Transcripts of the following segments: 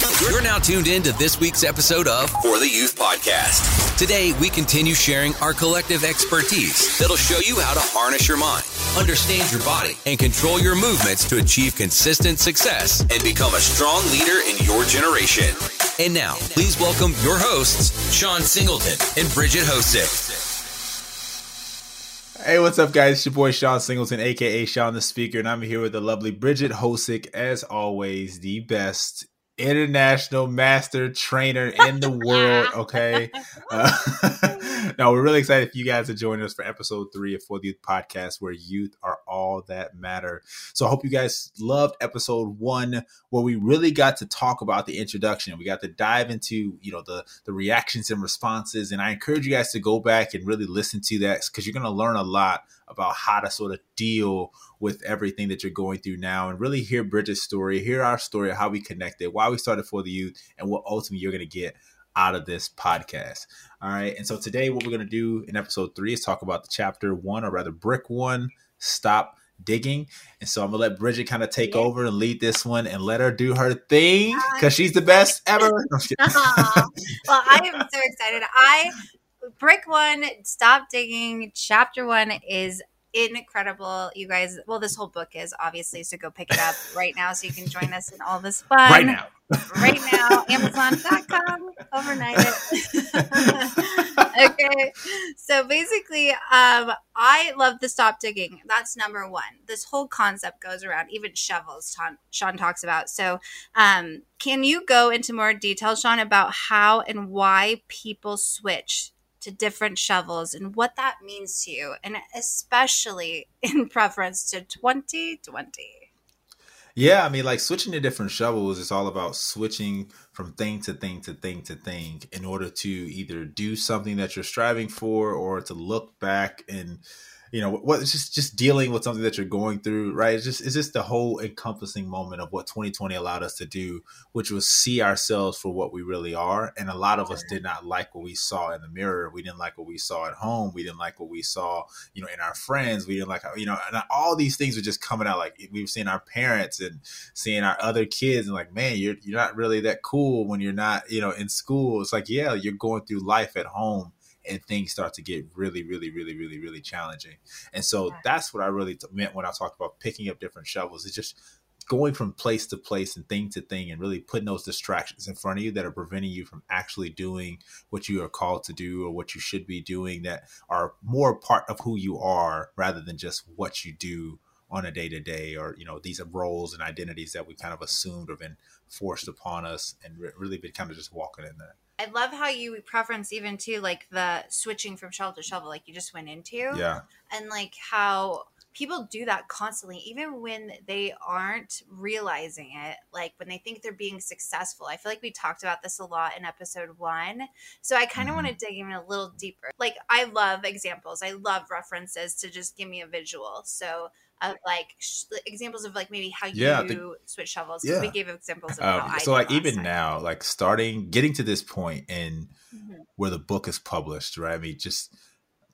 You're now tuned in to this week's episode of For the Youth Podcast. Today, we continue sharing our collective expertise that'll show you how to harness your mind, understand your body, and control your movements to achieve consistent success and become a strong leader in your generation. And now, please welcome your hosts, Shawn Singleton and Bridgette Hosick. Hey, what's up, guys? It's your boy Shawn Singleton, aka Shawn the Speaker, and I'm here with the lovely Bridgette Hosick, as always, the best international master trainer in the world. Okay. Uh, no, we're really excited for you guys to join us for episode three of For the Youth podcast, where youth are all that matter. So I hope you guys loved episode one, where we really got to talk about the introduction. We got to dive into, you know, the, the reactions and responses. And I encourage you guys to go back and really listen to that because you're going to learn a lot about how to sort of deal with everything that you're going through now and really hear Bridgette's story, hear our story, how we connected, why we started for the youth, and what ultimately you're going to get out of this podcast. All right. And so today, what we're going to do in episode three is talk about the chapter one, or rather, brick one stop digging. And so I'm gonna let Bridgette kind of take yeah. over and lead this one and let her do her thing because she's the best ever. well, I am so excited. I brick one, stop digging. Chapter one is incredible. You guys, well, this whole book is obviously, so go pick it up right now so you can join us in all this fun. Right now. right now, Amazon.com, overnight it. okay. So basically, um, I love the stop digging. That's number one. This whole concept goes around, even shovels, Shawn talks about. So, um, can you go into more detail, Shawn, about how and why people switch to different shovels and what that means to you, and especially in preference to 2020. Yeah, I mean, like switching to different shovels is all about switching from thing to thing to thing to thing in order to either do something that you're striving for or to look back and you know what it's just just dealing with something that you're going through right? It's just it's just the whole encompassing moment of what 2020 allowed us to do which was see ourselves for what we really are. And a lot of us did not like what we saw in the mirror. We didn't like what we saw at home. We didn't like what we saw you know in our friends. We didn't like you know and all these things were just coming out like we've seen our parents and seeing our other kids and like man you're you're not really that cool when you're not you know in school. It's like yeah you're going through life at home and things start to get really, really, really, really, really challenging. And so that's what I really t- meant when I talked about picking up different shovels. It's just going from place to place and thing to thing and really putting those distractions in front of you that are preventing you from actually doing what you are called to do or what you should be doing that are more part of who you are rather than just what you do on a day to day or you know these roles and identities that we kind of assumed or been forced upon us and really been kind of just walking in that I love how you preference even to like the switching from shovel to shovel, like you just went into. Yeah. And like how people do that constantly, even when they aren't realizing it. Like when they think they're being successful. I feel like we talked about this a lot in episode one. So I kind of mm-hmm. want to dig even a little deeper. Like I love examples, I love references to just give me a visual. So of like sh- examples of like maybe how yeah, you the, switch shovels. Yeah. We gave examples of um, how I so like even time. now, like starting getting to this point in mm-hmm. where the book is published, right? I mean, just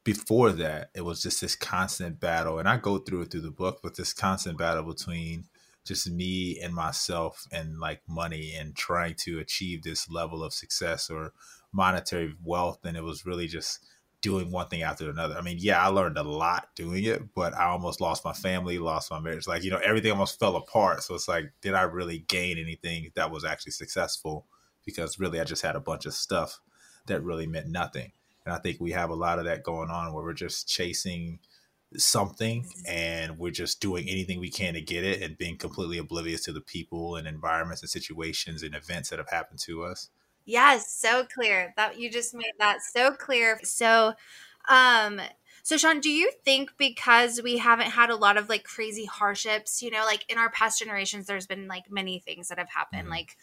before that, it was just this constant battle, and I go through it through the book, but this constant battle between just me and myself and like money and trying to achieve this level of success or monetary wealth, and it was really just doing one thing after another. I mean, yeah, I learned a lot doing it, but I almost lost my family, lost my marriage. Like, you know, everything almost fell apart. So it's like, did I really gain anything that was actually successful? Because really, I just had a bunch of stuff that really meant nothing. And I think we have a lot of that going on where we're just chasing something and we're just doing anything we can to get it and being completely oblivious to the people and environments and situations and events that have happened to us. Yes, so clear. That you just made that so clear. So um so Shawn, do you think because we haven't had a lot of like crazy hardships, you know, like in our past generations there's been like many things that have happened mm-hmm. like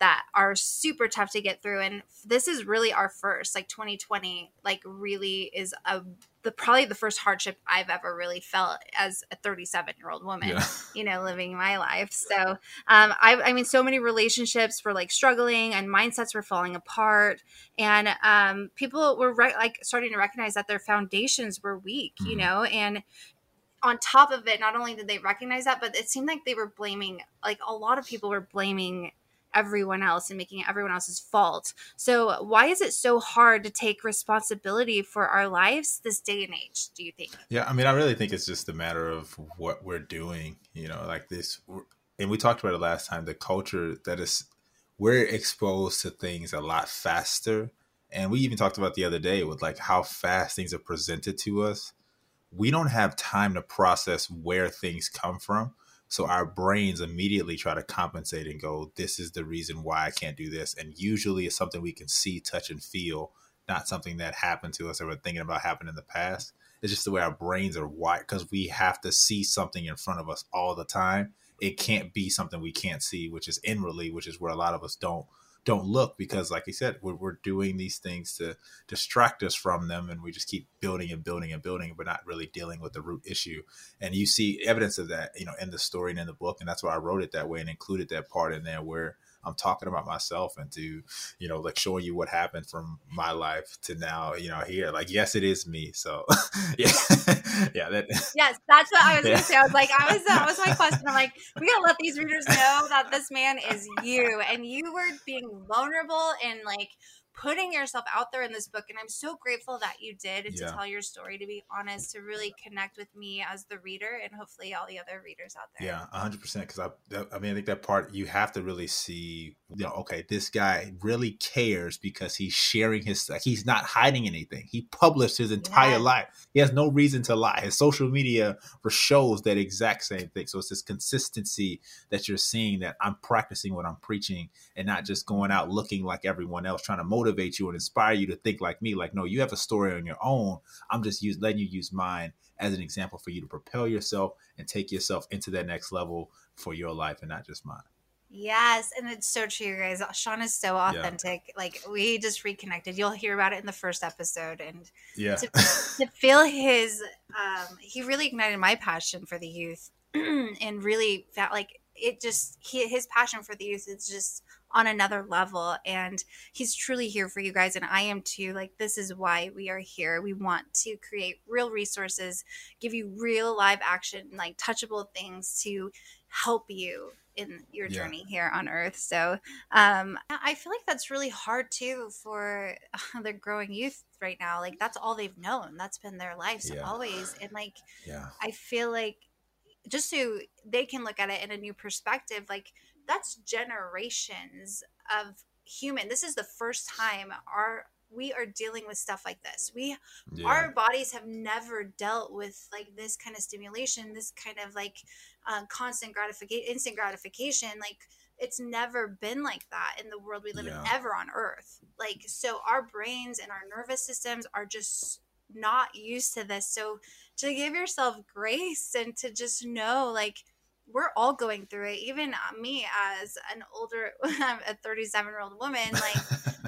that are super tough to get through and this is really our first like 2020 like really is a the probably the first hardship I've ever really felt as a 37 year old woman, yeah. you know, living my life. So, um, I, I mean, so many relationships were like struggling and mindsets were falling apart, and um, people were re- like starting to recognize that their foundations were weak, mm-hmm. you know, and on top of it, not only did they recognize that, but it seemed like they were blaming, like a lot of people were blaming everyone else and making it everyone else's fault. So, why is it so hard to take responsibility for our lives this day and age, do you think? Yeah, I mean, I really think it's just a matter of what we're doing, you know, like this. And we talked about it last time the culture that is, we're exposed to things a lot faster. And we even talked about the other day with like how fast things are presented to us. We don't have time to process where things come from so our brains immediately try to compensate and go, this is the reason why I can't do this. And usually it's something we can see, touch, and feel, not something that happened to us or we're thinking about happening in the past. It's just the way our brains are wired because we have to see something in front of us all the time. It can't be something we can't see, which is inwardly, which is where a lot of us don't don't look because like you said we're, we're doing these things to distract us from them and we just keep building and building and building we're not really dealing with the root issue. And you see evidence of that you know in the story and in the book and that's why i wrote it that way and included that part in there where I'm talking about myself and to, you know, like showing you what happened from my life to now, you know, here. Like, yes, it is me. So, yeah, yeah. That, yes, that's what I was yeah. gonna say. I was like, I was that was my question. I'm like, we gotta let these readers know that this man is you, and you were being vulnerable and like putting yourself out there in this book and i'm so grateful that you did to tell your story to be honest to really connect with me as the reader and hopefully all the other readers out there. Yeah 100% because I, I mean i think that part you have to really see you know okay this guy really cares because he's sharing his like he's not hiding anything. He published his entire yeah. life. He has no reason to lie. His social media shows that exact same thing. So it's this consistency that you're seeing that i'm practicing what i'm preaching and not just going out looking like everyone else trying to motivate motivate you and inspire you to think like me. Like, no, you have a story on your own. I'm just use, letting you use mine as an example for you to propel yourself and take yourself into that next level for your life and not just mine. Yes, and it's so true, guys. Shawn is so authentic. Yeah. Like we just reconnected. You'll hear about it in the first episode, and yeah, to, to feel his, um, he really ignited my passion for the youth, and really felt like it just he, his passion for the youth is just on another level and he's truly here for you guys and i am too. Like this is why we are here. We want to create real resources give you real live action like touchable things to help you in your journey yeah. here on earth. So um i feel like that's really hard too for the growing youth right now. Like that's all they've known. That's been their lives yeah. always and like yeah. I feel like just so they can look at it in a new perspective like that's generations of human. This is the first time our we are dealing with stuff like this. We yeah. our bodies have never dealt with like this kind of stimulation this kind of like uh, constant gratification instant gratification. Like it's never been like that in the world we live yeah. in ever on earth. Like so our brains and our nervous systems are just not used to this. So to give yourself grace and to just know like we're all going through it even uh, me as an older a 37 year old woman like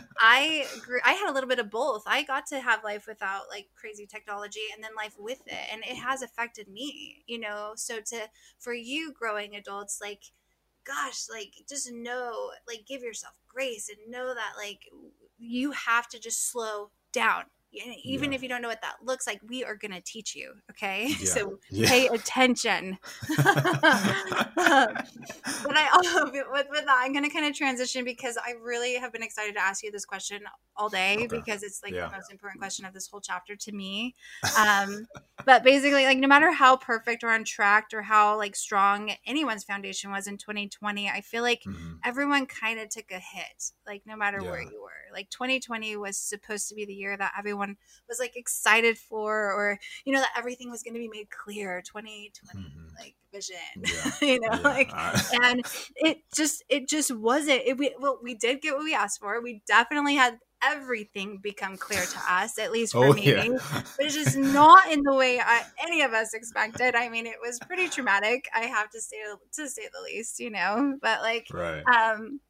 i grew i had a little bit of both. I got to have life without like crazy technology and then life with it and it has affected me you know? So to for you growing adults like gosh like just know like give yourself grace and know that like you have to just slow down even yeah. if you don't know what that looks like, we are going to teach you. Okay. Yeah. So yeah. pay attention. but I, also, with, with that, I'm going to kind of transition because I really have been excited to ask you this question all day okay. because it's like the most important question of this whole chapter to me. Um, but basically, like, no matter how perfect or untracked or how like strong anyone's foundation was in 2020, I feel like mm-hmm. everyone kind of took a hit, like, no matter where you were. Like, 2020 was supposed to be the year that everyone everyone was like excited for or you know that everything was going to be made clear 2020 mm-hmm. like vision yeah. you know yeah. like and it just it just wasn't it we well we did get what we asked for we definitely had everything become clear to us, at least for oh, me. Yeah. but it's just not in the way I, any of us expected. I mean, it was pretty traumatic. I have to say to say the least, you know. But like, right. um,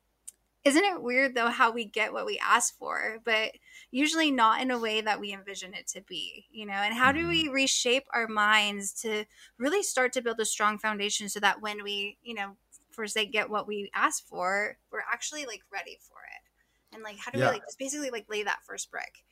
isn't it weird though how we get what we ask for, but usually not in a way that we envision it to be, you know? And how do we mm-hmm. reshape our minds to really start to build a strong foundation so that when we, you know, for say get what we ask for, we're actually like ready for it. And like how do yeah. we like just basically like lay that first brick?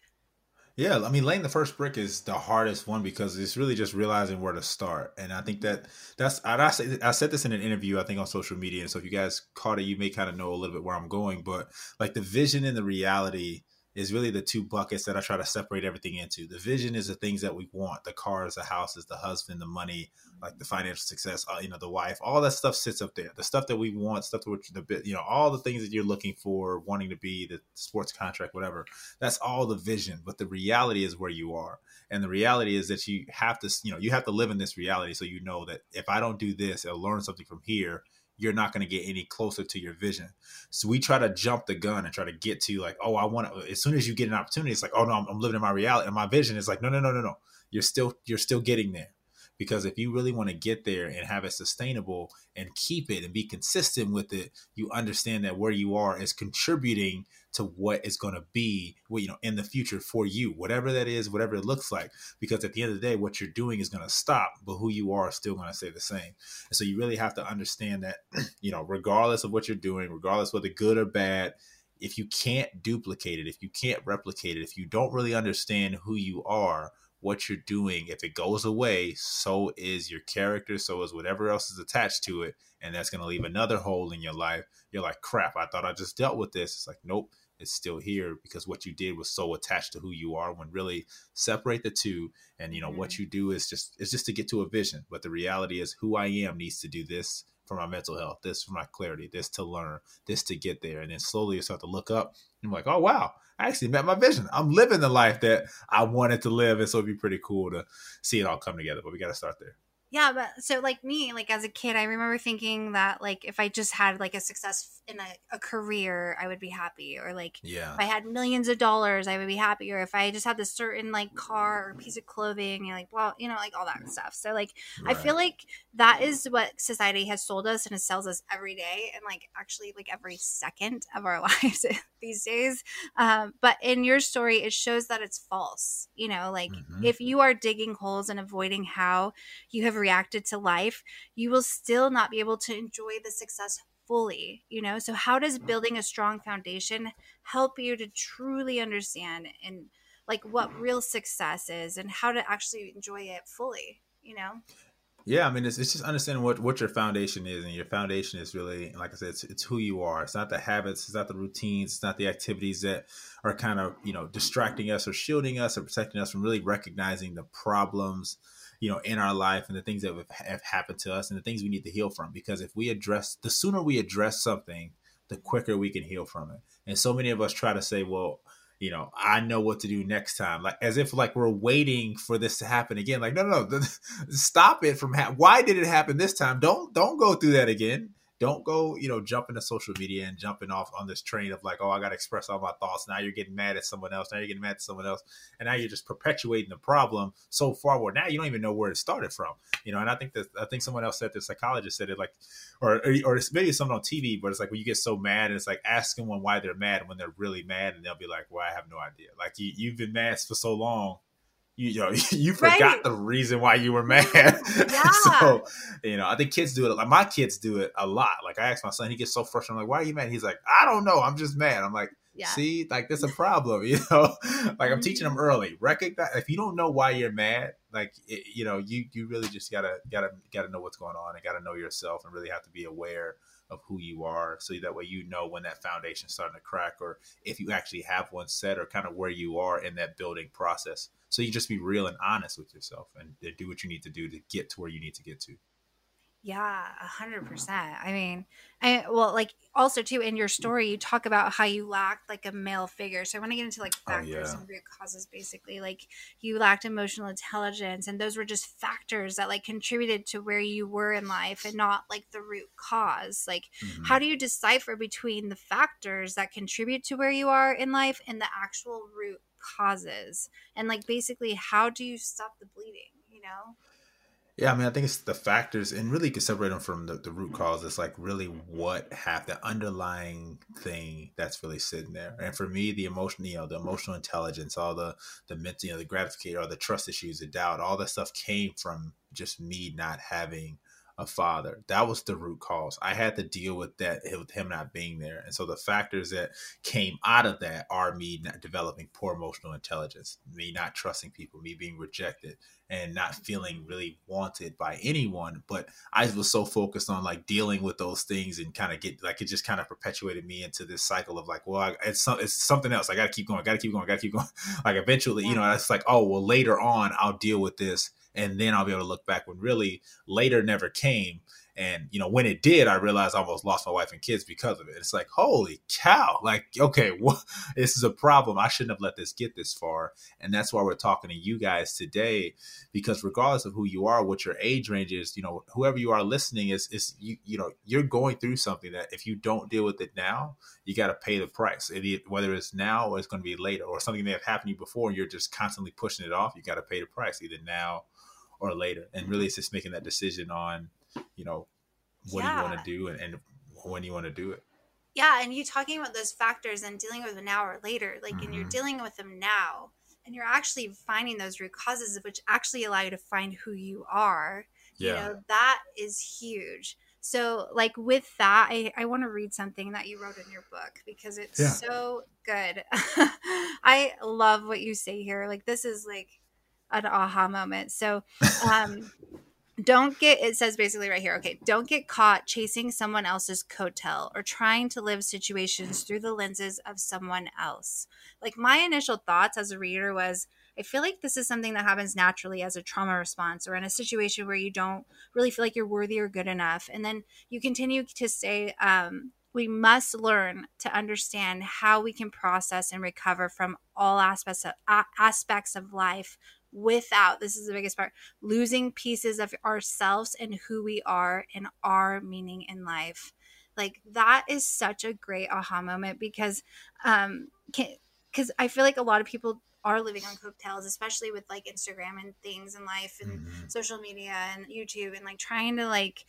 Yeah, I mean, laying the first brick is the hardest one because it's really just realizing where to start. And I think that that's I say I said this in an interview I think on social media. And so if you guys caught it, you may kind of know a little bit where I'm going. But like the vision and the reality is really the two buckets that I try to separate everything into. The vision is the things that we want: the cars, the houses, the husband, the money, like the financial success, uh, you know, the wife. All that stuff sits up there. The stuff that we want, stuff that the bit, you know, all the things that you're looking for, wanting to be, the sports contract, whatever. That's all the vision. But the reality is where you are, and the reality is that you have to, you know, you have to live in this reality. So you know that if I don't do this, I'll learn something from here you're not going to get any closer to your vision. So we try to jump the gun and try to get to like, oh, I want to. As soon as you get an opportunity, it's like, oh no, I'm, I'm living in my reality, and my vision is like, no, no, no, no, no. You're still you're still getting there because if you really want to get there and have it sustainable and keep it and be consistent with it you understand that where you are is contributing to what is going to be you know in the future for you whatever that is whatever it looks like because at the end of the day what you're doing is going to stop but who you are is still going to stay the same and so you really have to understand that you know regardless of what you're doing regardless whether good or bad if you can't duplicate it if you can't replicate it if you don't really understand who you are what you're doing, if it goes away, so is your character, so is whatever else is attached to it. And that's going to leave another hole in your life. You're like, crap, I thought I just dealt with this. It's like, nope, it's still here because what you did was so attached to who you are when really separate the two and you know mm-hmm. what you do is just it's just to get to a vision but the reality is who i am needs to do this for my mental health this for my clarity this to learn this to get there and then slowly you start to look up and I'm like oh wow I actually met my vision. I'm living the life that I wanted to live, and so it'd be pretty cool to see it all come together. But we got to start there. Yeah, but so like me, like as a kid, I remember thinking that like if I just had like a success in a, a career, I would be happy. Or like yeah. if I had millions of dollars, I would be happy. Or if I just had this certain like car or piece of clothing, and like well, you know, like all that stuff. So like right. I feel like that is what society has sold us and it sells us every day and like actually like every second of our lives these days. Um, but in your story, it shows that it's false. You know, like mm-hmm. if you are digging holes and avoiding how you have reacted to life, you will still not be able to enjoy the success fully, you know? So, how does mm-hmm. building a strong foundation help you to truly understand and like what real success is and how to actually enjoy it fully, you know? Yeah, I mean, it's, it's just understanding what, what your foundation is, and your foundation is really, like I said, it's, it's who you are. It's not the habits, it's not the routines, it's not the activities that are kind of you know distracting us or shielding us or protecting us from really recognizing the problems you know in our life and the things that have happened to us and the things we need to heal from. Because if we address the sooner we address something the quicker we can heal from it. And so many of us try to say well you know i know what to do next time. Like as if like we're waiting for this to happen again. Like no no no. Stop it from ha- why did it happen this time? Don't don't go through that again don't go, you know, jumping to social media and jumping off on this train of like, oh, I got to express all my thoughts. Now you're getting mad at someone else. Now you're getting mad at someone else. And now you're just perpetuating the problem so far where now you don't even know where it started from, you know. And I think that, I think someone else said, the psychologist said it like, or, or, it's maybe something on TV, but it's like when you get so mad and it's like asking one why they're mad when they're really mad and they'll be like, well, I have no idea. Like you, you've been mad for so long you, you know you forgot right. the reason why you were mad. Yeah. so you know, I think kids do it. Like my kids do it a lot. Like I ask my son, he gets so frustrated. I'm like, "Why are you mad?" He's like, "I don't know. I'm just mad." I'm like, yeah. "See, like that's a problem." You know, like I'm teaching mm-hmm. them early. Recognize if you don't know why you're mad, like it, you know, you you really just gotta gotta gotta know what's going on and gotta know yourself and really have to be aware of who you are so that way you know when that foundation's starting to crack or if you actually have one set or kind of where you are in that building process so you just be real and honest with yourself and do what you need to do to get to where you need to get to. Yeah, a hundred percent. I mean, I well, like also too in your story, you talk about how you lacked like a male figure. So I want to get into like factors oh, yeah. and root causes. Basically, like you lacked emotional intelligence, and those were just factors that like contributed to where you were in life, and not like the root cause. Like, mm-hmm. how do you decipher between the factors that contribute to where you are in life and the actual root causes and like basically how do you stop the bleeding you know yeah i mean i think it's the factors and really you can separate them from the, the root cause. It's like really what have the underlying thing that's really sitting there. And for me the emotion you know the emotional intelligence all the the mental you know the gratification all the trust issues the doubt all that stuff came from just me not having a father. That was the root cause. I had to deal with that with him not being there. And so the factors that came out of that are me not developing poor emotional intelligence, me not trusting people, me being rejected and not feeling really wanted by anyone. But I was so focused on like dealing with those things and kind of get like it just kind of perpetuated me into this cycle of like, well, I, it's, some, it's something else. I got to keep going, I got to keep going, I got to keep going. like eventually, you know, it's like, oh, well, later on, I'll deal with this and then I'll be able to look back when really later never came. And you know, when it did, I realized I almost lost my wife and kids because of it. It's like, holy cow! Like, okay, well, this is a problem. I shouldn't have let this get this far. And that's why we're talking to you guys today, because regardless of who you are, what your age range is, you know, whoever you are listening is is you you know you're going through something that if you don't deal with it now, you got to pay the price. It, whether it's now or it's going to be later, or something may have happened to you before, and you're just constantly pushing it off. You got to pay the price either now or later. And really, it's just making that decision on, you know, what yeah. you want to do and, and, when you want to do it. Yeah, and you talking about those factors and dealing with them now or later, like, mm-hmm. and you're mm-hmm. dealing with them now, and you're actually finding those root causes, which actually allow you to find who you are. Yeah. You know, that is huge. So, like with that, I, I want to read something that you wrote in your book because it's yeah. so good. I love what you say here. Like, this is like an aha moment. So, um, don't get it says basically right here okay don't get caught chasing someone else's coattail or trying to live situations through the lenses of someone else. Like my initial thoughts as a reader was i feel like this is something that happens naturally as a trauma response or in a situation where you don't really feel like you're worthy or good enough. And then you continue to say um, we must learn to understand how we can process and recover from all aspects of, aspects of life without this is the biggest part losing pieces of ourselves and who we are and our meaning in life like that is such a great aha moment because um because i feel like a lot of people are living on coattails especially with like instagram and things in life and mm-hmm. social media and youtube and like trying to like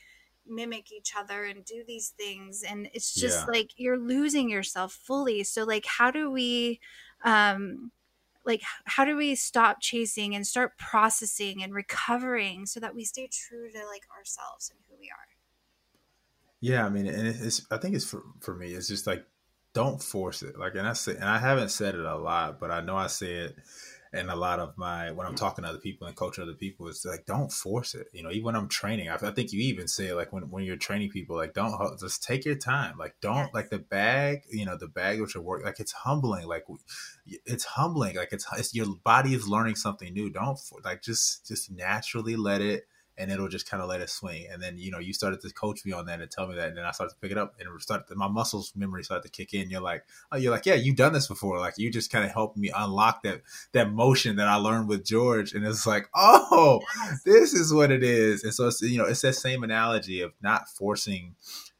mimic each other and do these things and it's just yeah. like you're losing yourself fully so like how do we um like how do we stop chasing and start processing and recovering so that we stay true to like ourselves and who we are? Yeah i mean and it's i think it's for, for me it's just like don't force it. Like and i say and i haven't said it a lot but i know i say it and a lot of my when I'm talking to other people and coaching other people, it's like don't force it. You know, even when I'm training, I, I think you even say like when when you're training people, like don't just take your time. Like don't yes. like the bag. You know, the bag which your work. Like it's humbling. Like it's humbling. Like it's, it's your body is learning something new. Don't like just just naturally let it and it'll just kind of let it swing. And then you know you started to coach me on that and tell me that, and then I started to pick it up, and it started my muscles memory started to kick in. You're like, oh, you're like, yeah, you've done this before. Like you just kind of helped me unlock that that motion that I learned with George, and it's like, oh, this is what it is. And so it's you know it's that same analogy of not forcing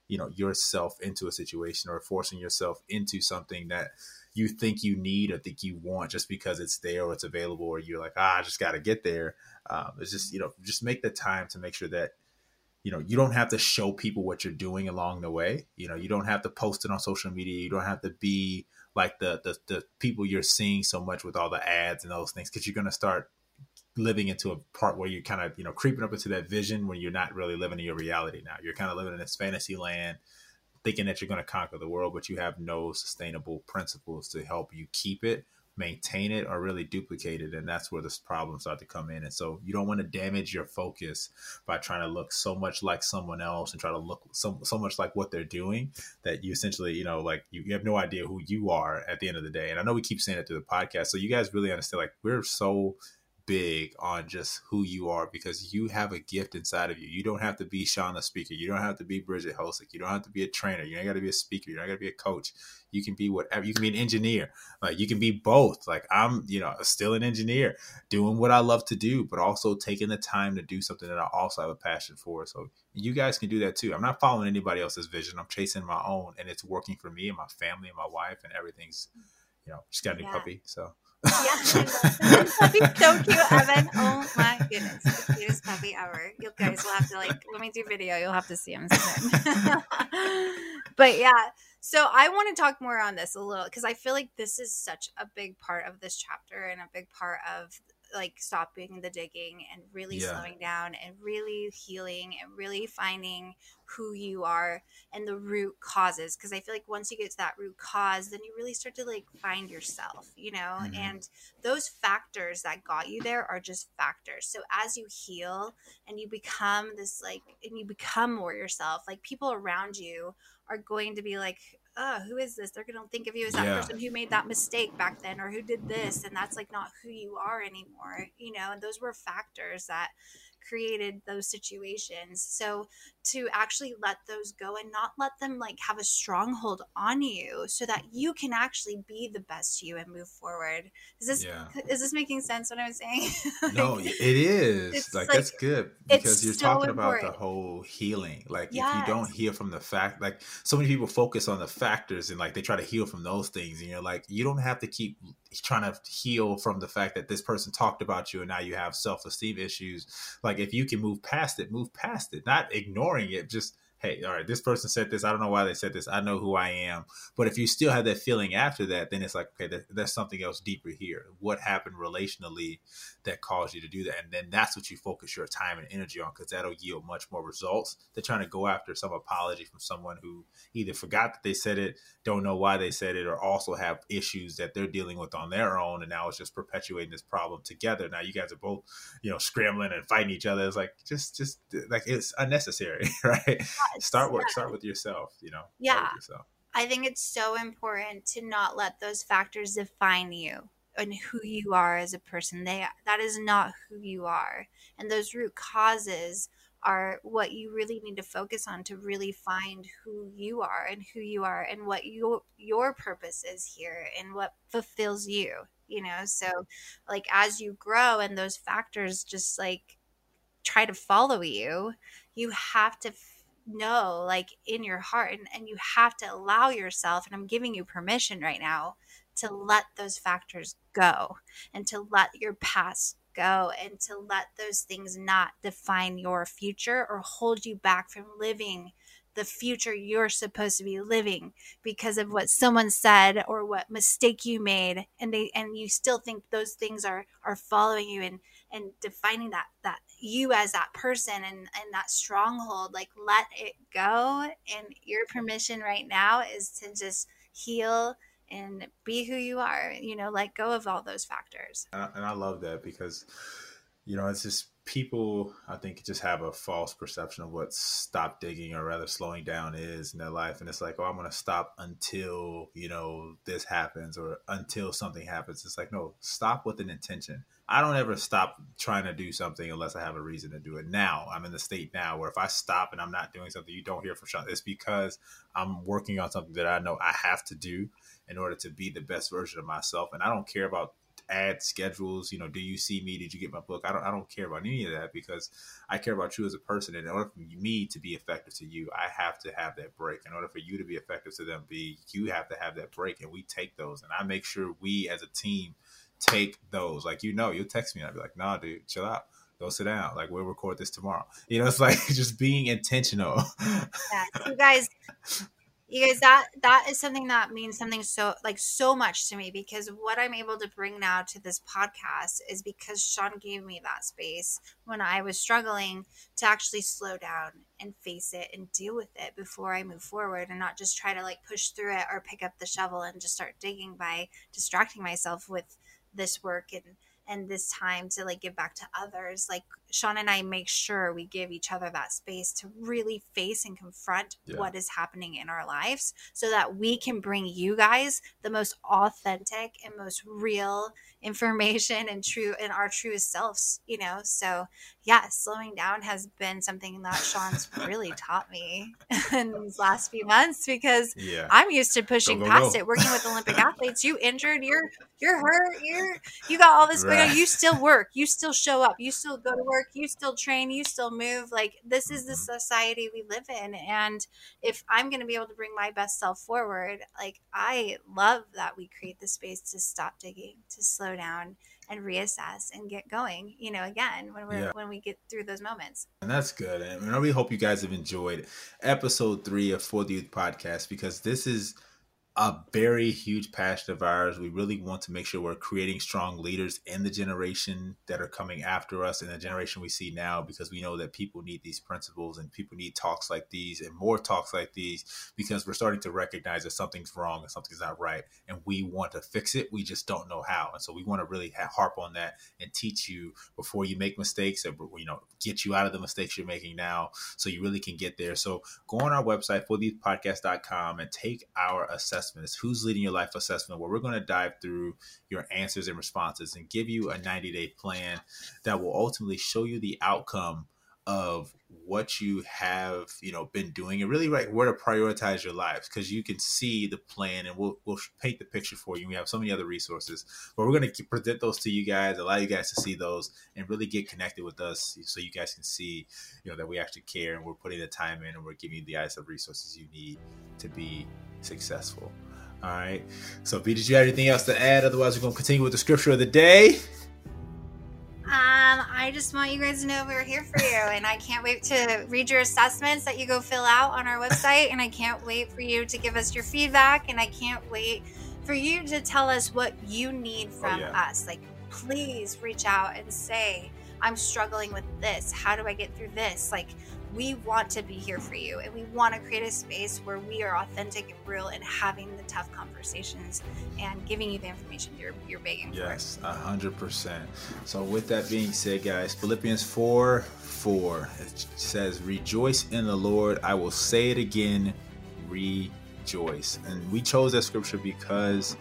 you know yourself into a situation or forcing yourself into something that you think you need or think you want just because it's there or it's available or you're like ah I just got to get there um, it's just you know just make the time to make sure that you know you don't have to show people what you're doing along the way. You know you don't have to post it on social media. You don't have to be like the the, the people you're seeing so much with all the ads and those things because you're going to start living into a part where you're kind of you know creeping up into that vision when you're not really living in your reality now. You're kind of living in this fantasy land thinking that you're going to conquer the world but you have no sustainable principles to help you keep it maintain it or really duplicate it and that's where this problems start to come in. And so you don't want to damage your focus by trying to look so much like someone else and try to look so, so much like what they're doing that you essentially you know like you, you have no idea who you are at the end of the day. And i know we keep saying it through the podcast so you guys really understand like we're so big on just who you are because you have a gift inside of you. You don't have to be the speaker. You don't have to be Bridgette Hosick. You don't have to be a trainer. You don't got to be a speaker. You don't got to be a coach. You can be whatever. You can be an engineer. Like you can be both. Like I'm, you know, still an engineer doing what I love to do, but also taking the time to do something that I also have a passion for. So you guys can do that too. I'm not following anybody else's vision. I'm chasing my own and it's working for me and my family and my wife and everything's, you know, just got a new yeah. puppy. So yeah, puppy's so cute, Evan. Oh my goodness, the cutest puppy ever. You guys will have to like when we do video, you'll have to see him but yeah, so I want to talk more on this a little because I feel like this is such a big part of this chapter and a big part of like stopping the digging and really Yeah. slowing down and really healing and really finding who you are and the root causes because i feel like once you get to that root cause then you really start to like find yourself you know Mhm. and those factors that got you there are just factors so as you heal and you become this like and you become more yourself like people around you are going to be like oh who is this they're going to think of you as that Yeah. person who made that mistake back then or who did this and that's like not who you are anymore you know and those were factors that created those situations so to actually let those go and not let them like have a stronghold on you so that you can actually be the best you and move forward is this Yeah. is this making sense what i'm saying No, it is. Like, like- that's good because you're so talking about the whole healing. Like if you don't heal from the fact like so many people focus on the factors and like they try to heal from those things and you're like you don't have to keep trying to heal from the fact that this person talked about you and now you have self-esteem issues. Like if you can move past it, move past it. Not ignoring it, just hey, all right, this person said this. I don't know why they said this. I know who I am. But if you still have that feeling after that, then it's like, okay, there, there's something else deeper here. What happened relationally that caused you to do that? And then that's what you focus your time and energy on because that'll yield much more results than trying to go after some apology from someone who either forgot that they said it, don't know why they said it, or also have issues that they're dealing with on their own. And now it's just perpetuating this problem together. Now you guys are both, you know, scrambling and fighting each other. It's like, just, just like it's unnecessary, right? Start with Yeah. start with yourself you know Start Yeah. with yourself. I think it's so important to not let those factors define you and who you are as a person. They that is not who you are. And those root causes are what you really need to focus on to really find who you are and who you are and what your your purpose is here and what fulfills you, you know? So like as you grow and those factors just like try to follow you, you have to know, like in your heart, and, and you have to allow yourself, and I'm giving you permission right now to let those factors go and to let your past go and to let those things not define your future or hold you back from living the future you're supposed to be living because of what someone said or what mistake you made and they and you still think those things are are following you and and defining that that you as that person and and that stronghold like let it go. And your permission right now is to just heal and be who you are you know let go of all those factors. And I, and I love that because you know it's just people i think just have a false perception of what stop digging or rather slowing down is in their life. And it's like oh i'm going to stop until you know this happens or until something happens. It's like no stop with an intention i don't ever stop trying to do something unless i have a reason to do it. Now i'm in the state now where if i stop and i'm not doing something you don't hear from shawn. It's because i'm working on something that i know i have to do in order to be the best version of myself. And i don't care about ad schedules you know do you see me? Did you get my book? I don't i don't care about any of that because i care about you as a person. And in order for me to be effective to you i have to have that break. In order for you to be effective to them be you have to have that break. And we take those. And i make sure we as a team take those. Like you know you'll text me and i'll be like nah dude chill out. Go sit down. Like we'll record this tomorrow. You know it's like just being intentional. Yeah you guys you guys that that is something that means something so like so much to me because what i'm able to bring now to this podcast is because shawn gave me that space when i was struggling to actually slow down and face it and deal with it before i move forward and not just try to like push through it or pick up the shovel and just start digging by distracting myself with this work and and this time to like give back to others like shawn and i make sure we give each other that space to really face and confront Yeah. what is happening in our lives so that we can bring you guys the most authentic and most real information and true and our truest selves you know so yeah slowing down has been something that shawn's really taught me in these last few months because yeah I'm used to pushing go, past go. it, working with Olympic athletes. You injured, you're you're hurt, you're you got all this going on. You still work, you still show up, you still go to work, you still train, you still move. Like this is the Mhm. society we live in. And if I'm gonna be able to bring my best self forward, like I love that we create the space to stop digging, to slow down and reassess and get going, you know, again when we're Yeah. when we get through those moments. And that's good. And I really hope you guys have enjoyed episode three of For the Youth podcast because this is a very huge passion of ours. We really want to make sure we're creating strong leaders in the generation that are coming after us and the generation we see now because we know that people need these principles and people need talks like these and more talks like these because we're starting to recognize that something's wrong and something's not right and we want to fix it. We just don't know how. And so we want to really harp on that and teach you before you make mistakes and, you know, get you out of the mistakes you're making now so you really can get there. So go on our website, fortheyouthpodcast.com and take our assessment assessment. It's who's leading your life assessment, where we're going to dive through your answers and responses and give you a 90 day plan that will ultimately show you the outcome of what you have you know been doing and really like where to prioritize your lives because you can see the plan and we'll, we'll paint the picture for you we have so many other resources but we're going to present those to you guys allow you guys to see those and really get connected with us so you guys can see you know that we actually care and we're putting the time in and we're giving you the eyes of resources you need to be successful. All right. So, B, did you have anything else to add? Otherwise, we're going to continue with the scripture of the day. I just want you guys to know we're here for you, and I can't wait to read your assessments that you go fill out on our website, and I can't wait for you to give us your feedback, and I can't wait for you to tell us what you need oh, from oh, yeah. us. Like, please reach out and say, I'm struggling with this. How do I get through this? Like, we want to be here for you and we want to create a space where we are authentic and real and having the tough conversations and giving you the information you're, you're begging yes, for. Yes, 100%. So, with that being said, guys, Philippians 4 4, it says, Rejoice in the Lord. I will say it again, rejoice. And we chose that scripture because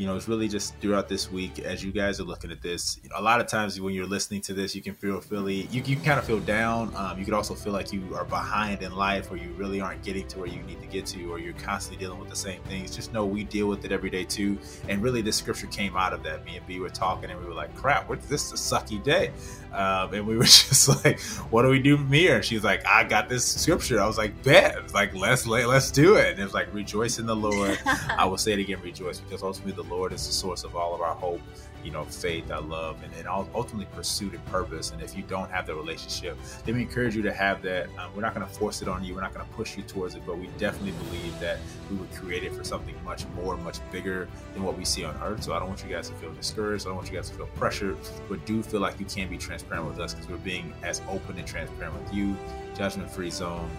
you know, it's really just throughout this week as you guys are looking at this. You know, a lot of times when you're listening to this, you can feel Philly. You, you kind of feel down. Um, you could also feel like you are behind in life, or you really aren't getting to where you need to get to, or you're constantly dealing with the same things. Just know we deal with it every day too. And really, this scripture came out of that. Me and B were talking, and we were like, "Crap, what, this is a sucky day." Um, and we were just like, "What do we do from here?" And she was like, "I got this scripture." I was like, "Bet!" like, "Let's let, let's do it." And it was like, "Rejoice in the Lord." I will say it again, rejoice, because ultimately the Lord is the source of all of our hope, you know, faith, our love, and, and ultimately pursuit and purpose. And if you don't have the relationship, then we encourage you to have that. Um, we're not going to force it on you. We're not going to push you towards it, but we definitely believe that we were created for something much more, much bigger than what we see on earth. So I don't want you guys to feel discouraged. I don't want you guys to feel pressured, but do feel like you can be transparent with us because we're being as open and transparent with you. Judgment free zone.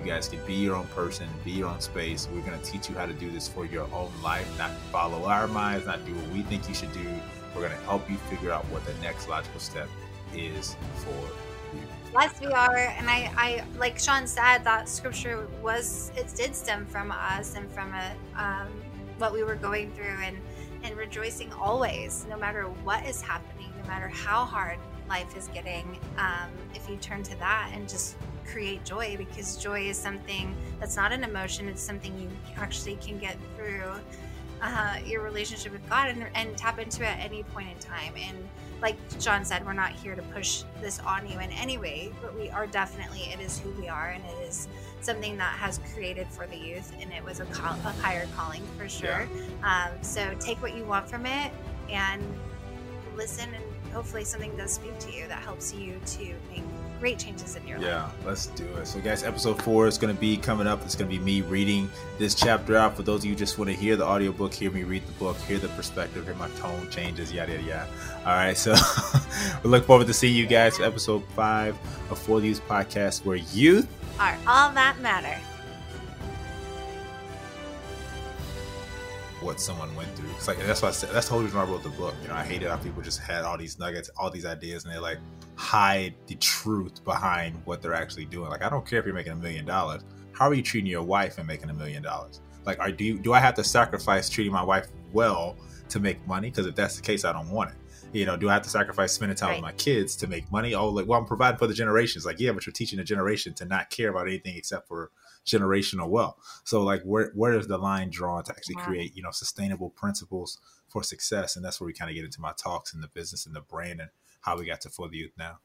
You guys can be your own person, be your own space. We're going to teach you how to do this for your own life, not follow our minds, not do what we think you should do. We're going to help you figure out what the next logical step is for you. Yes, we are. And I, I like Shawn said, that scripture was, it did stem from us and from a, um, what we were going through and, and rejoicing always, no matter what is happening, no matter how hard life is getting. Um, if you turn to that and just create joy because joy is something that's not an emotion, it's something you actually can get through uh, your relationship with God and, and tap into at any point in time. And like Shawn said, we're not here to push this on you in any way, but we are definitely, it is who we are and it is something that has created for the youth and it was a, call, a higher calling for sure. Yeah. Um, so take what you want from it and listen and hopefully something does speak to you that helps you to make great changes in your yeah, life. Yeah, let's do it. So, guys, episode four is going to be coming up. It's going to be me reading this chapter out. For those of you just want to hear the audiobook, hear me read the book, hear the perspective, hear my tone changes, yada, yada, yada. All right, so we look forward to seeing you guys for episode five of For These Podcasts, where youth are all that matter. What someone went through. It's like that's why I said that's the whole reason I wrote the book. You know, I hated how people just had all these nuggets, all these ideas, and they like hide the truth behind what they're actually doing. Like, I don't care if you're making a million dollars. How are you treating your wife and making a million dollars? Like, are do you, do I have to sacrifice treating my wife well to make money? Because if that's the case, I don't want it. You know, do I have to sacrifice spending time right. with my kids to make money? Oh, like, well, I'm providing for the generations. Like, yeah, but you're teaching a generation to not care about anything except for generational wealth. So like where where is the line drawn to actually create, you know, sustainable principles for success? And that's where we kind of get into my talks in the business and the brand and how we got to for the youth now.